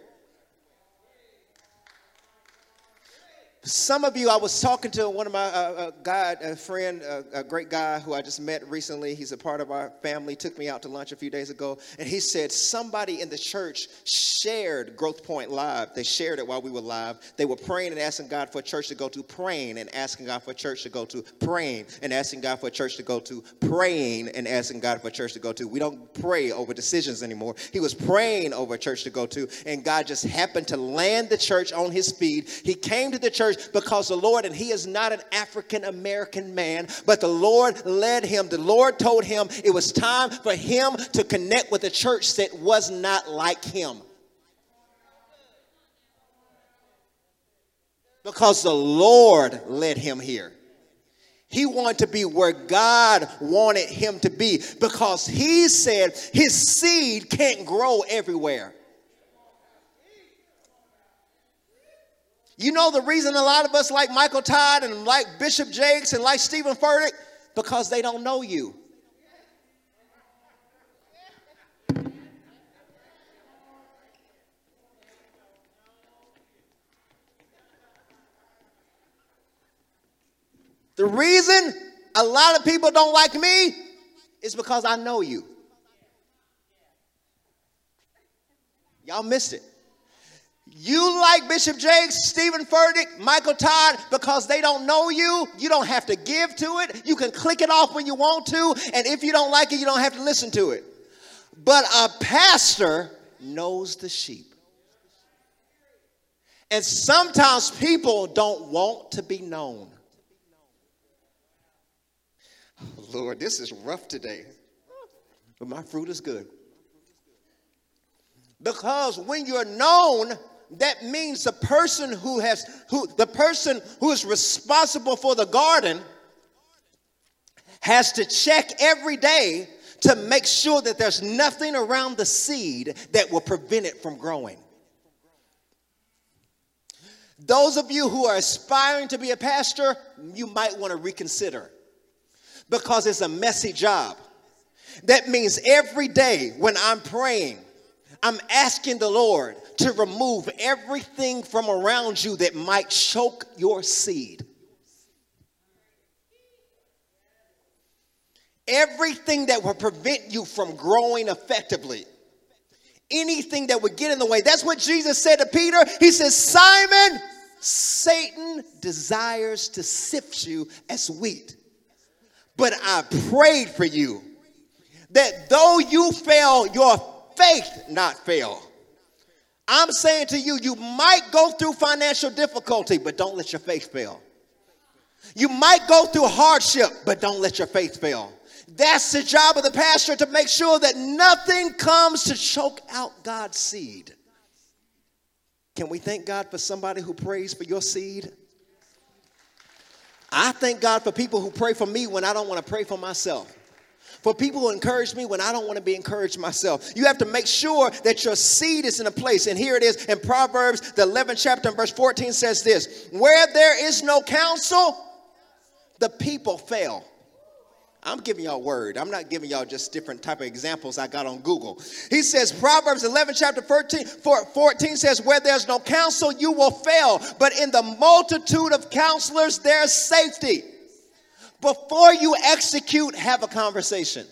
Some of you, I was talking to one of my uh, uh, guy, a friend, uh, a great guy who I just met recently. He's a part of our family. Took me out to lunch a few days ago, and he said somebody in the church shared Growth Point live. They shared it while we were live. They were praying and asking God for a church to go to, praying and asking God for a church to go to, praying and asking God for a church to go to, praying and asking God for a church to go to. We don't pray over decisions anymore. He was praying over a church to go to, and God just happened to land the church on his feet. He came to the church church because the Lord, and he is not an African American man, but the Lord led him. The Lord told him it was time for him to connect with a church that was not like him. Because the Lord led him here. He wanted to be where God wanted him to be because he said his seed can't grow everywhere. You know the reason a lot of us like Michael Todd and like Bishop Jakes and like Steven Furtick? Because they don't know you. The reason a lot of people don't like me is because I know you. Y'all missed it. You like Bishop Jakes, Steven Furtick, Michael Todd because they don't know you. You don't have to give to it. You can click it off when you want to. And if you don't like it, you don't have to listen to it. But a pastor knows the sheep. And sometimes people don't want to be known. Lord, this is rough today. But my fruit is good. Because when you're known, that means the person who has who the person who is responsible for the garden has to check every day to make sure that there's nothing around the seed that will prevent it from growing. Those of you who are aspiring to be a pastor, you might want to reconsider because it's a messy job. That means every day when I'm praying, I'm asking the Lord to remove everything from around you that might choke your seed. Everything that will prevent you from growing effectively. Anything that would get in the way. That's what Jesus said to Peter. He says, Simon, Satan desires to sift you as wheat. But I prayed for you that though you fail, your faith not fail. I'm saying to you, you might go through financial difficulty, but don't let your faith fail. You might go through hardship, but don't let your faith fail. That's the job of the pastor to make sure that nothing comes to choke out God's seed. Can we thank God for somebody who prays for your seed? I thank God for people who pray for me when I don't want to pray for myself. For people who encourage me when I don't want to be encouraged myself. You have to make sure that your seed is in a place. And here it is in Proverbs, the 11th chapter, verse 14 says this Where there is no counsel, the people fail. I'm giving y'all word. I'm not giving y'all just different type of examples I got on Google. He says, Proverbs 11, chapter 14, 14 says, Where there's no counsel, you will fail. But in the multitude of counselors, there's safety. Before you execute, have a conversation.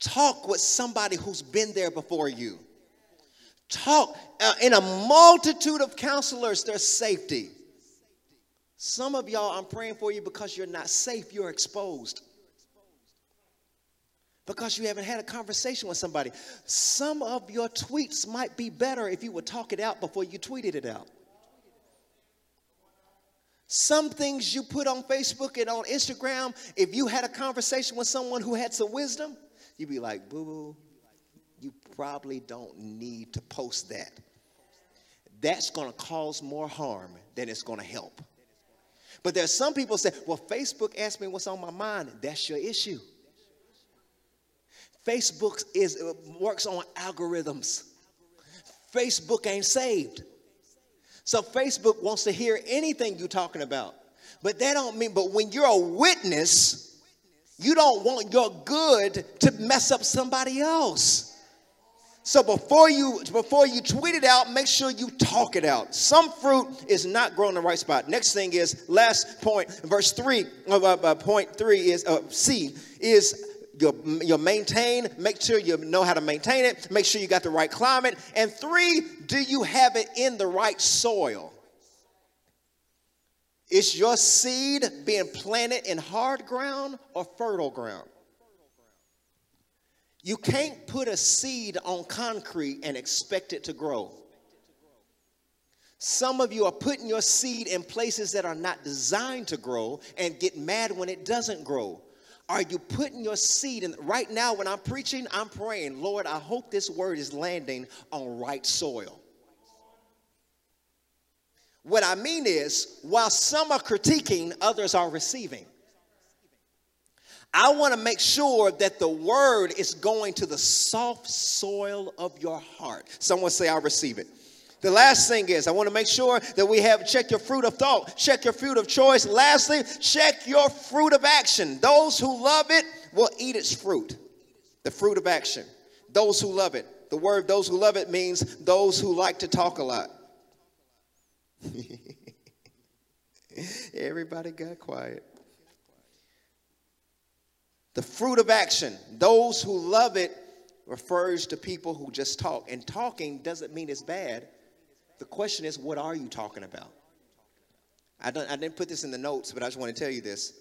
Talk with somebody who's been there before you. Talk uh, in a multitude of counselors, there's safety. Some of y'all, I'm praying for you because you're not safe, you're exposed. Because you haven't had a conversation with somebody. Some of your tweets might be better if you would talk it out before you tweeted it out. Some things you put on Facebook and on Instagram, if you had a conversation with someone who had some wisdom, you'd be like, boo boo, you probably don't need to post that. That's to cause more harm than it's to help. But there's some people say, well, Facebook asked me what's on my mind. That's your issue. Facebook is works on algorithms. Facebook ain't saved. So Facebook wants to hear anything you're talking about. But that don't mean, but when you're a witness, you don't want your good to mess up somebody else. So before you before you tweet it out, make sure you talk it out. Some fruit is not growing in the right spot. Next thing is last point, verse three. Uh, uh, point three is uh, C is you you maintain. Make sure you know how to maintain it. Make sure you got the right climate. And three, do you have it in the right soil? Is your seed being planted in hard ground or fertile ground? You can't put a seed on concrete and expect it to grow. Some of you are putting your seed in places that are not designed to grow and get mad when it doesn't grow. Are you putting your seed in? Right now, when I'm preaching, I'm praying, Lord, I hope this word is landing on right soil. What I mean is, while some are critiquing, others are receiving. I want to make sure that the word is going to the soft soil of your heart. Someone say, I receive it. The last thing is, I want to make sure that we have check your fruit of thought, check your fruit of choice. Lastly, check your fruit of action. Those who love it will eat its fruit. The fruit of action. Those who love it. The word those who love it means those who like to talk a lot. Everybody got quiet. The fruit of action, those who love it, refers to people who just talk. And talking doesn't mean it's bad. The question is, what are you talking about? I, I didn't put this in the notes, but I just want to tell you this.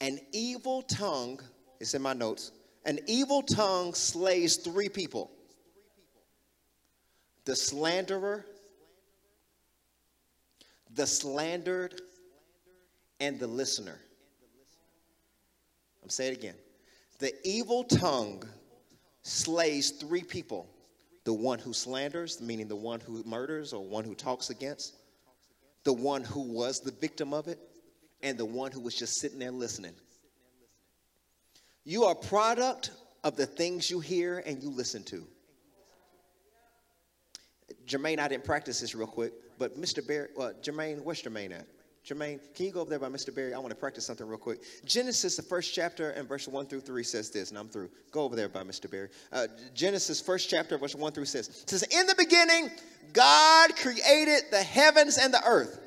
An evil tongue, it's in my notes, an evil tongue slays three people the slanderer, the slandered, and the listener. I'm saying it again. The evil tongue slays three people the one who slanders, meaning the one who murders or one who talks against, the one who was the victim of it, and the one who was just sitting there listening. You are product of the things you hear and you listen to. Jermaine, I didn't practice this real quick, but Mr. Barry, uh, Jermaine, where's Jermaine at? Jermaine, can you go over there by Mr. Barry? I want to practice something real quick. Genesis, the first chapter, and verse 1 through 3 says this, and I'm through. Go over there by Mr. Barry. Uh, Genesis, first chapter, verse 1 through says, says, In the beginning, God created the heavens and the earth.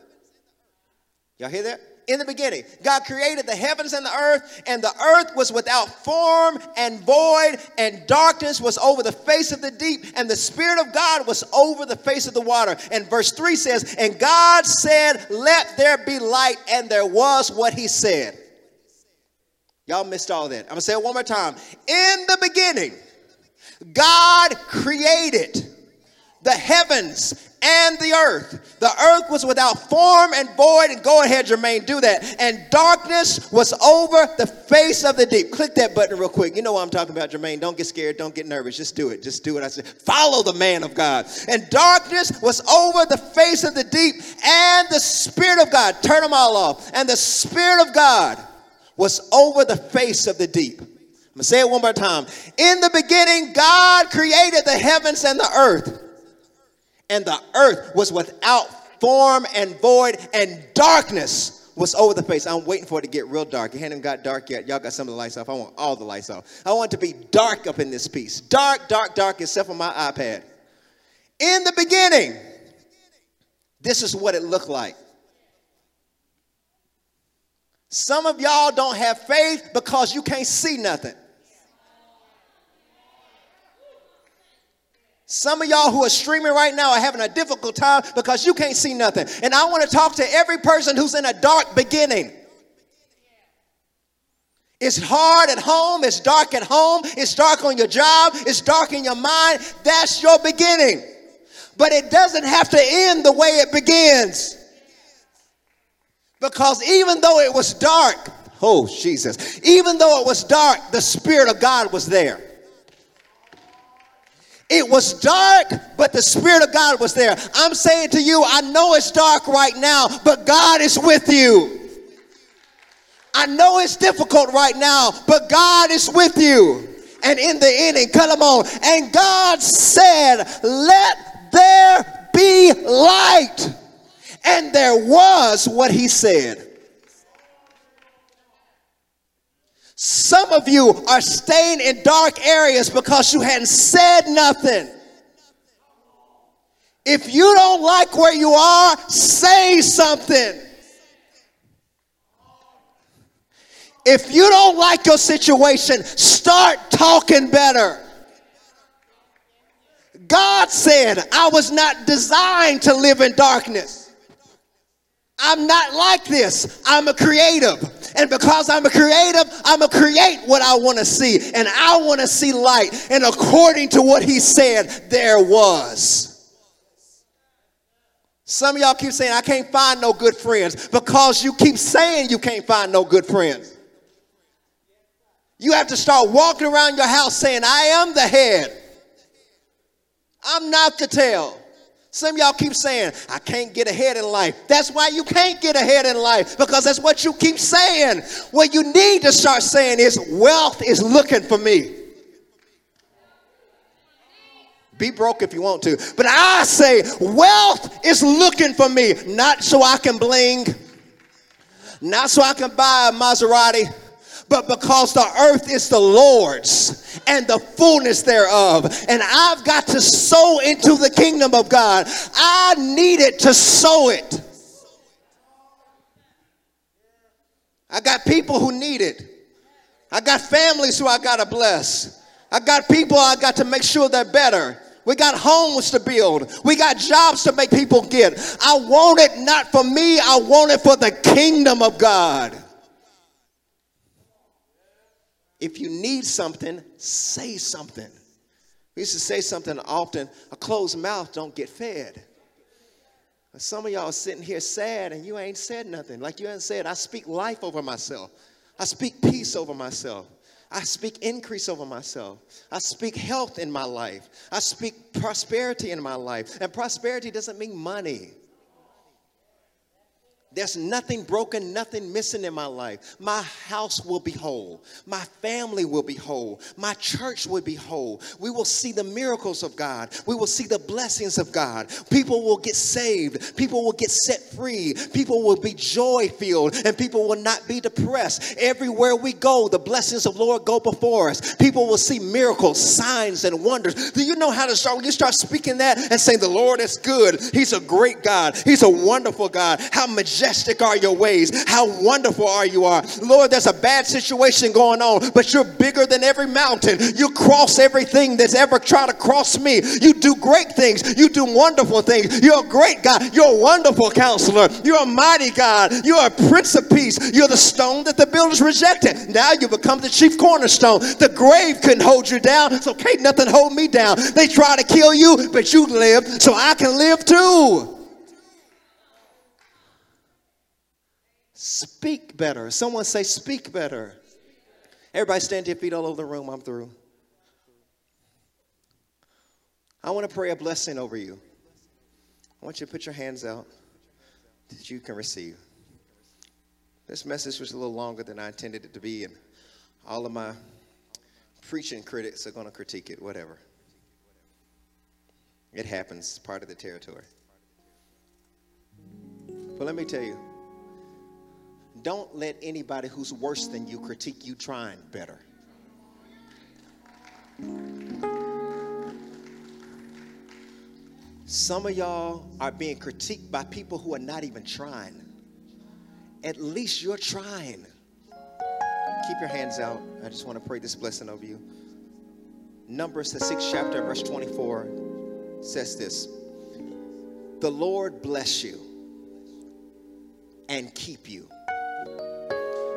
Y'all hear that? In the beginning. God created the heavens and the earth, and the earth was without form and void, and darkness was over the face of the deep, and the Spirit of God was over the face of the water. And verse 3 says, And God said, Let there be light, and there was what He said. Y'all missed all that. I'm gonna say it one more time. In the beginning, God created the heavens and the earth. The earth was without form and void, and go ahead, Jermaine, do that. And darkness was over the face of the deep. Click that button real quick. You know what I'm talking about, Jermaine. Don't get scared, don't get nervous. Just do it. Just do it. I said, follow the man of God. And darkness was over the face of the deep, and the Spirit of God, turn them all off. And the Spirit of God was over the face of the deep. I'm gonna say it one more time. In the beginning, God created the heavens and the earth and the earth was without form and void, and darkness was over the face. I'm waiting for it to get real dark. It hadn't got dark yet. Y'all got some of the lights off. I want all the lights off. I want to be dark up in this piece. Dark, dark, dark, except for my iPad. In the beginning, this is what it looked like. Some of y'all don't have faith because you can't see nothing. Some of y'all who are streaming right now are having a difficult time because you can't see nothing. And I want to talk to every person who's in a dark beginning. It's hard at home, it's dark at home, it's dark on your job, it's dark in your mind. That's your beginning. But it doesn't have to end the way it begins. Because even though it was dark, oh Jesus, even though it was dark, the Spirit of God was there. It was dark, but the Spirit of God was there. I'm saying to you, I know it's dark right now, but God is with you. I know it's difficult right now, but God is with you. And in the ending, come on. And God said, Let there be light. And there was what He said. Some of you are staying in dark areas because you hadn't said nothing. If you don't like where you are, say something. If you don't like your situation, start talking better. God said, I was not designed to live in darkness. I'm not like this. I'm a creative. And because I'm a creative, I'm going to create what I want to see. And I want to see light. And according to what he said, there was. Some of y'all keep saying, I can't find no good friends because you keep saying you can't find no good friends. You have to start walking around your house saying, I am the head. I'm not the tail. Some y'all keep saying, I can't get ahead in life. That's why you can't get ahead in life because that's what you keep saying. What you need to start saying is, wealth is looking for me. Be broke if you want to. But I say, wealth is looking for me, not so I can bling, not so I can buy a Maserati but because the earth is the Lord's and the fullness thereof. And I've got to sow into the kingdom of God. I needed to sow it. I got people who need it. I got families who I got to bless. I got people I got to make sure they're better. We got homes to build. We got jobs to make people get. I want it not for me, I want it for the kingdom of God. If you need something, say something. We used to say something often, a closed mouth don't get fed. Some of y'all sitting here sad and you ain't said nothing. Like you ain't said, I speak life over myself. I speak peace over myself. I speak increase over myself. I speak health in my life. I speak prosperity in my life. And prosperity doesn't mean money. There's nothing broken, nothing missing in my life. My house will be whole. My family will be whole. My church will be whole. We will see the miracles of God. We will see the blessings of God. People will get saved. People will get set free. People will be joy filled and people will not be depressed. Everywhere we go, the blessings of Lord go before us. People will see miracles, signs, and wonders. Do you know how to start? You start speaking that and saying, The Lord is good, He's a great God, He's a wonderful God, how majestic majestic are your ways. How wonderful are you are. Lord, there's a bad situation going on, but you're bigger than every mountain. You cross everything that's ever tried to cross me. You do great things. You do wonderful things. You're a great God. You're a wonderful counselor. You're a mighty God. You're a prince of peace. You're the stone that the builders rejected. Now you become the chief cornerstone. The grave couldn't hold you down, so can't nothing hold me down. They try to kill you, but you live, so I can live too. Speak better. Someone say, Speak better. Everybody stand to your feet all over the room. I'm through. I want to pray a blessing over you. I want you to put your hands out that you can receive. This message was a little longer than I intended it to be, and all of my preaching critics are going to critique it, whatever. It happens, part of the territory. But let me tell you don't let anybody who's worse than you critique you trying better. Some of y'all are being critiqued by people who are not even trying. At least you're trying. Keep your hands out. I just want to pray this blessing over you. Numbers, the sixth chapter, verse 24, says this The Lord bless you and keep you.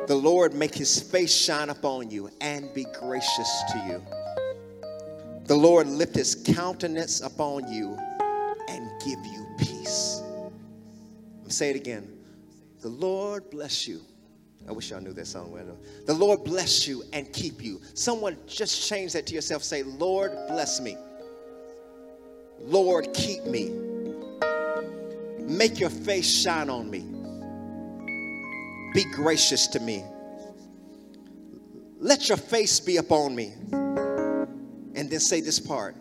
The Lord make his face shine upon you and be gracious to you. The Lord lift his countenance upon you and give you peace. Say it again. The Lord bless you. I wish y'all knew that song. The Lord bless you and keep you. Someone just change that to yourself. Say, Lord bless me. Lord keep me. Make your face shine on me be gracious to me. Let your face be upon me. And then say this part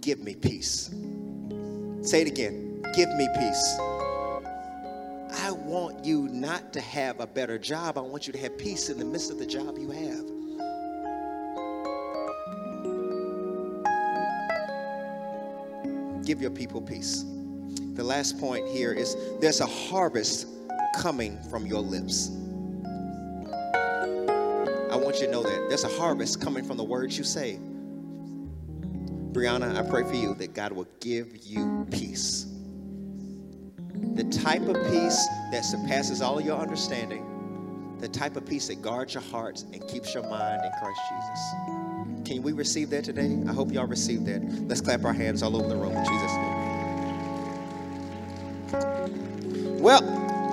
give me peace. Say it again give me peace. I want you not to have a better job. I want you to have peace in the midst of the job you have. Give your people peace. The last point here is there's a harvest coming from your lips. I want you to know that there's a harvest coming from the words you say. Brianna, I pray for you that God will give you peace. The type of peace that surpasses all your understanding, the type of peace that guards your hearts and keeps your mind in Christ Jesus. Can we receive that today? I hope y'all receive that. Let's clap our hands all over the room in Jesus' name. Well,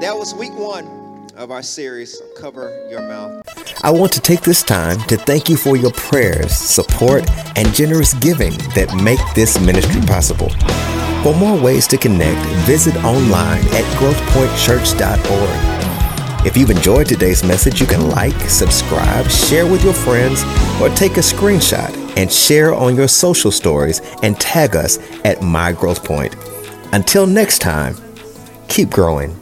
that was week one of our series, Cover Your Mouth. I want to take this time to thank you for your prayers, support, and generous giving that make this ministry possible. For more ways to connect, visit online at growthpointchurch.org. If you've enjoyed today's message, you can like, subscribe, share with your friends, or take a screenshot and share on your social stories and tag us at My Growth Point. Until next time, keep growing.